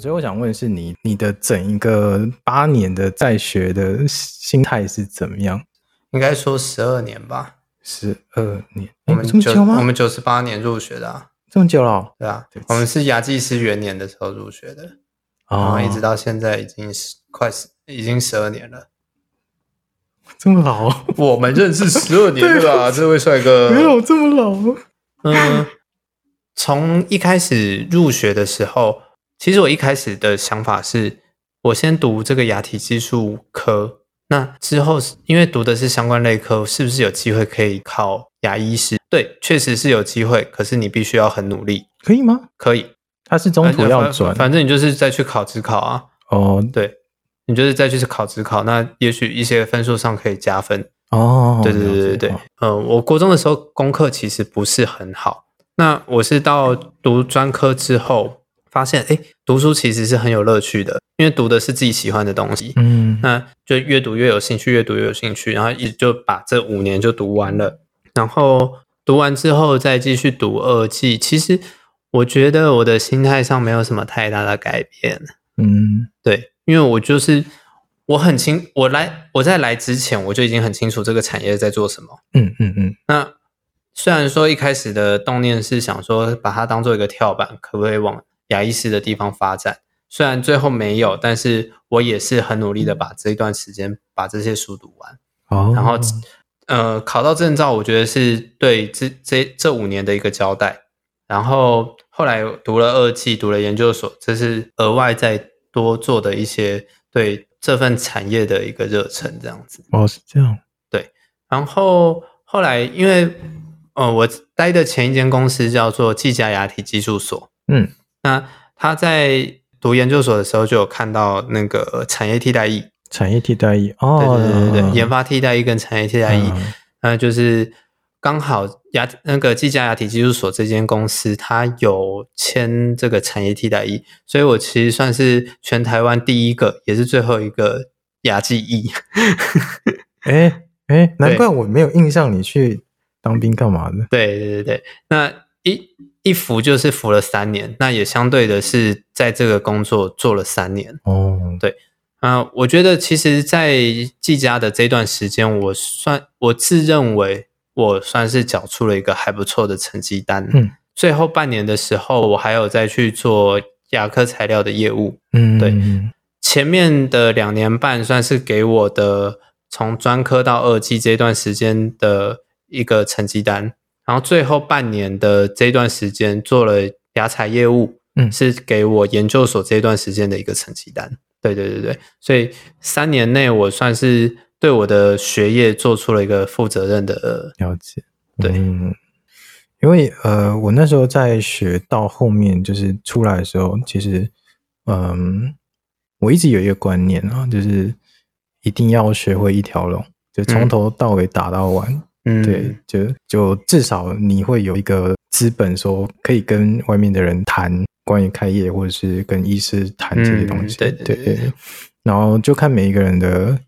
所以我想问的是你，你的整一个八年的在学的心态是怎么样？应该说十二年吧。十二年，我们这么久吗？我们九十八年入学的啊，这么久了哦？对啊，我们是牙技师元年的时候入学的，哦，然后一直到现在已经是快十，已经十二年了。这么老？我们认识十二年了吧？这位帅哥没有这么老。嗯，从一开始入学的时候，其实我一开始的想法是，我先读这个牙体技术科。那之后，因为读的是相关类科，是不是有机会可以考牙医师？对，确实是有机会，可是你必须要很努力。可以吗？可以，他是中途要转，反正你就是再去考职考啊。哦，对，你就是再去考职考，那也许一些分数上可以加分。哦，对对对对对。嗯，我国中的时候功课其实不是很好，那我是到读专科之后，发现哎，读书其实是很有乐趣的。因为读的是自己喜欢的东西，嗯，那就越读越有兴趣，越读越有兴趣，然后一直就把这五年就读完了。然后读完之后再继续读二季，其实我觉得我的心态上没有什么太大的改变，嗯，对，因为我就是我很清，我来我在来之前我就已经很清楚这个产业在做什么，嗯嗯嗯。那虽然说一开始的动念是想说把它当做一个跳板，可不可以往牙医师的地方发展？虽然最后没有，但是我也是很努力的把这一段时间把这些书读完，哦，然后呃考到证照，我觉得是对这这这五年的一个交代。然后后来读了二技，读了研究所，这是额外再多做的一些对这份产业的一个热忱，这样子。哦，是这样。对，然后后来因为呃我待的前一间公司叫做技嘉牙体技术所，嗯，那他在。读研究所的时候就有看到那个产业替代役，产业替代役哦，对对对对，研发替代役跟产业替代役，那、嗯、就是刚好牙那个技嘉牙体技术所这间公司，它有签这个产业替代役，所以我其实算是全台湾第一个，也是最后一个牙技役。哎哎，难怪我没有印象，你去当兵干嘛的？对对对对，那一。一服就是服了三年，那也相对的是在这个工作做了三年。哦，对，啊、呃，我觉得其实，在技嘉的这段时间，我算我自认为我算是缴出了一个还不错的成绩单。嗯，最后半年的时候，我还有再去做牙科材料的业务。嗯，对，前面的两年半算是给我的从专科到二技这段时间的一个成绩单。然后最后半年的这段时间做了牙材业务，嗯，是给我研究所这段时间的一个成绩单。对对对对，所以三年内我算是对我的学业做出了一个负责任的了解。对，嗯，因为呃，我那时候在学到后面就是出来的时候，其实嗯，我一直有一个观念啊，就是一定要学会一条龙，就从头到尾打到完。嗯嗯，对，就就至少你会有一个资本，说可以跟外面的人谈关于开业，或者是跟医师谈这些东西。嗯、对对对，对。然后就看每一个人的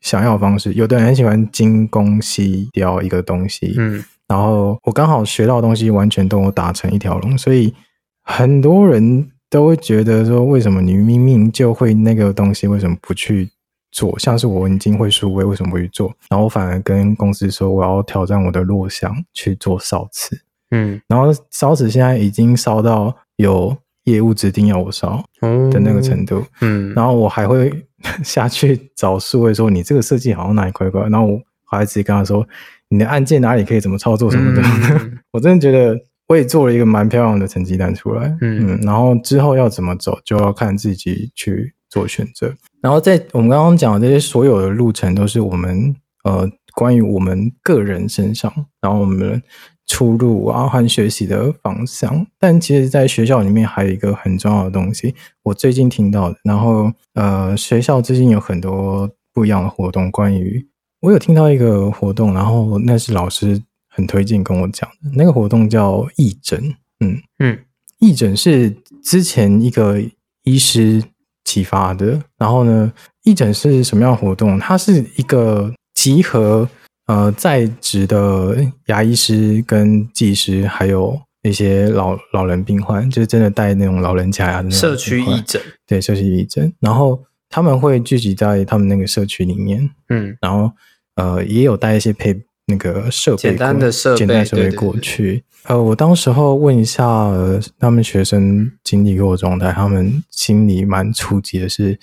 想要的方式，有的人很喜欢精工细雕一个东西。嗯。然后我刚好学到的东西完全都打成一条龙，所以很多人都会觉得说，为什么你明明就会那个东西，为什么不去？做像是我已经会数位，为什么不去做？然后我反而跟公司说，我要挑战我的弱项去做烧瓷。嗯，然后烧瓷现在已经烧到有业务指定要我烧的那个程度。嗯，然后我还会 下去找数位说，你这个设计好像哪里怪怪。然后我还直接跟他说，你的按键哪里可以怎么操作什么的。嗯、我真的觉得我也做了一个蛮漂亮的成绩单出来。嗯，嗯，然后之后要怎么走，就要看自己去做选择。然后在我们刚刚讲的这些所有的路程，都是我们呃关于我们个人身上，然后我们出路啊和学习的方向。但其实，在学校里面还有一个很重要的东西，我最近听到的。然后呃，学校最近有很多不一样的活动，关于我有听到一个活动，然后那是老师很推荐跟我讲的，那个活动叫义诊。嗯嗯，义诊是之前一个医师。启发的，然后呢，义诊是什么样的活动？它是一个集合呃在职的牙医师跟技师，还有一些老老人病患，就是真的带那种老人假牙的那种社区义诊，对，社区义诊，然后他们会聚集在他们那个社区里面，嗯，然后呃，也有带一些配那个设备，简单的设备，简单设备过去。呃，我当时候问一下、呃、他们学生经历过状态，他们心里蛮触及的是，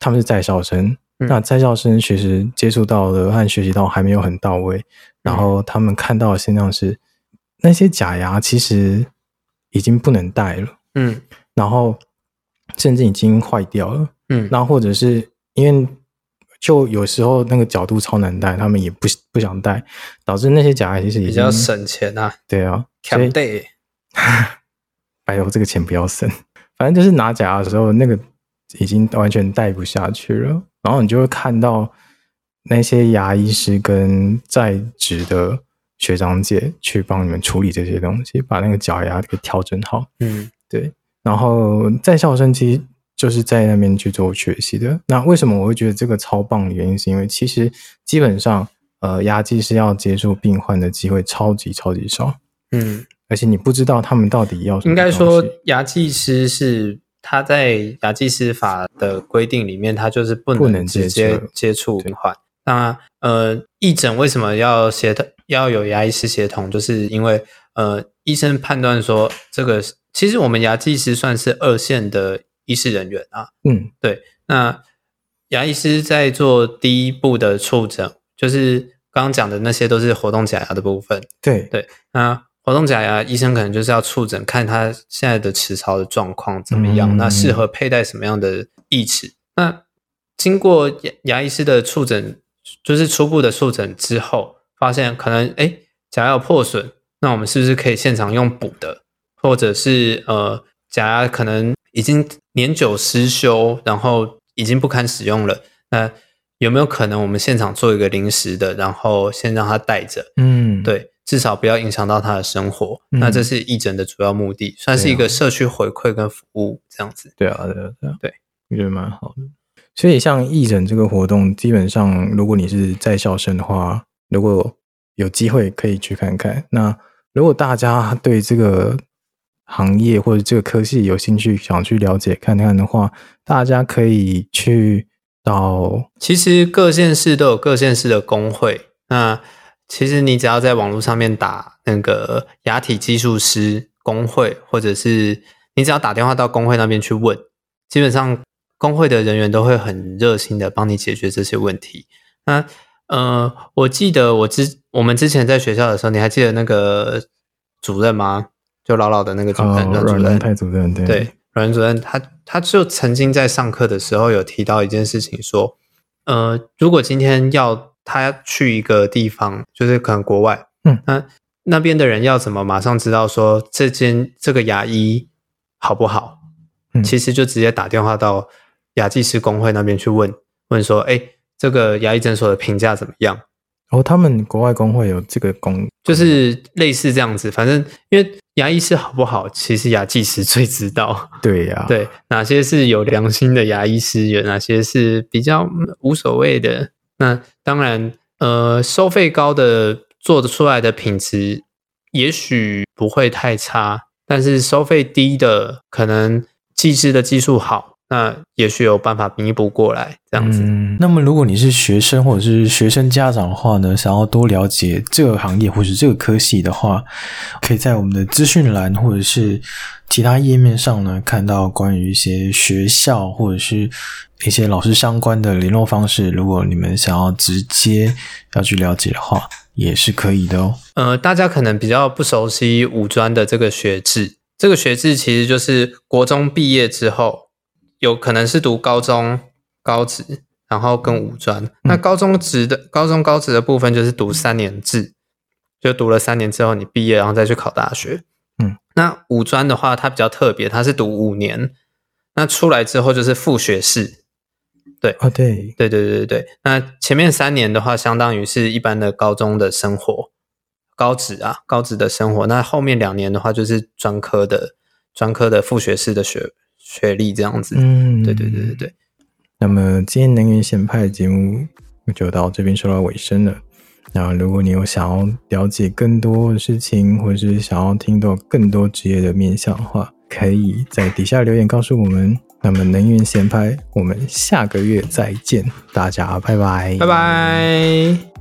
他们是在校生，嗯、那在校生其实接触到的和学习到还没有很到位，嗯、然后他们看到的现象是，那些假牙其实已经不能戴了，嗯，然后甚至已经坏掉了，嗯，那或者是因为。就有时候那个角度超难戴，他们也不不想戴，导致那些假牙其实比较省钱啊。对啊，所以 拜托这个钱不要省。反正就是拿假牙的时候，那个已经完全戴不下去了。然后你就会看到那些牙医师跟在职的学长姐去帮你们处理这些东西，把那个假牙给调整好。嗯，对。然后在校生其实。就是在那边去做学习的。那为什么我会觉得这个超棒的原因，是因为其实基本上，呃，牙技师要接触病患的机会超级超级少。嗯，而且你不知道他们到底要什么。应该说，牙技师是他在牙技师法的规定里面，他就是不能直接接触病患。那呃，义诊为什么要协同，要有牙医师协同？就是因为呃，医生判断说，这个其实我们牙技师算是二线的。医师人员啊，嗯，对，那牙医师在做第一步的触诊，就是刚刚讲的那些都是活动假牙的部分。对对，那活动假牙医生可能就是要触诊，看他现在的齿槽的状况怎么样，嗯、那适合佩戴什么样的义齿。那经过牙牙医师的触诊，就是初步的触诊之后，发现可能哎假牙有破损，那我们是不是可以现场用补的，或者是呃假牙可能已经年久失修，然后已经不堪使用了。那有没有可能我们现场做一个临时的，然后先让他带着？嗯，对，至少不要影响到他的生活。嗯、那这是义诊的主要目的，算是一个社区回馈跟服务这样子。对啊，对啊，对啊，对，我觉得蛮好的。所以像义诊这个活动，基本上如果你是在校生的话，如果有机会可以去看看。那如果大家对这个行业或者这个科系有兴趣想去了解看看的话，大家可以去到。其实各县市都有各县市的工会。那其实你只要在网络上面打那个牙体技术师工会，或者是你只要打电话到工会那边去问，基本上工会的人员都会很热心的帮你解决这些问题。那呃，我记得我之我们之前在学校的时候，你还记得那个主任吗？就老老的那个主任，阮阮泰主任，对对，阮主任他他就曾经在上课的时候有提到一件事情，说，呃，如果今天要他去一个地方，就是可能国外，嗯，那那边的人要怎么马上知道说这间这个牙医好不好？嗯，其实就直接打电话到牙技师工会那边去问问说，哎，这个牙医诊所的评价怎么样？哦，他们国外工会有这个工，就是类似这样子，反正因为。牙医师好不好？其实牙技师最知道。对呀、啊，对，哪些是有良心的牙医师，有哪些是比较无所谓的。那当然，呃，收费高的做得出来的品质也许不会太差，但是收费低的，可能技师的技术好。那也许有办法弥补过来，这样子。嗯，那么如果你是学生或者是学生家长的话呢，想要多了解这个行业或者是这个科系的话，可以在我们的资讯栏或者是其他页面上呢，看到关于一些学校或者是一些老师相关的联络方式。如果你们想要直接要去了解的话，也是可以的哦。呃，大家可能比较不熟悉五专的这个学制，这个学制其实就是国中毕业之后。有可能是读高中、高职，然后跟五专。那高中职的、高中高职的部分就是读三年制，就读了三年之后你毕业，然后再去考大学。嗯，那五专的话，它比较特别，它是读五年，那出来之后就是副学士。对，哦对，对对对对对。那前面三年的话，相当于是一般的高中的生活，高职啊，高职的生活。那后面两年的话，就是专科的专科的副学士的学。学历这样子，嗯，对对对对对。那么今天能源咸派的节目就到这边说到尾声了。那如果你有想要了解更多的事情，或者是想要听到更多职业的面向的话，可以在底下留言告诉我们。那么能源闲拍，我们下个月再见，大家拜拜，拜拜。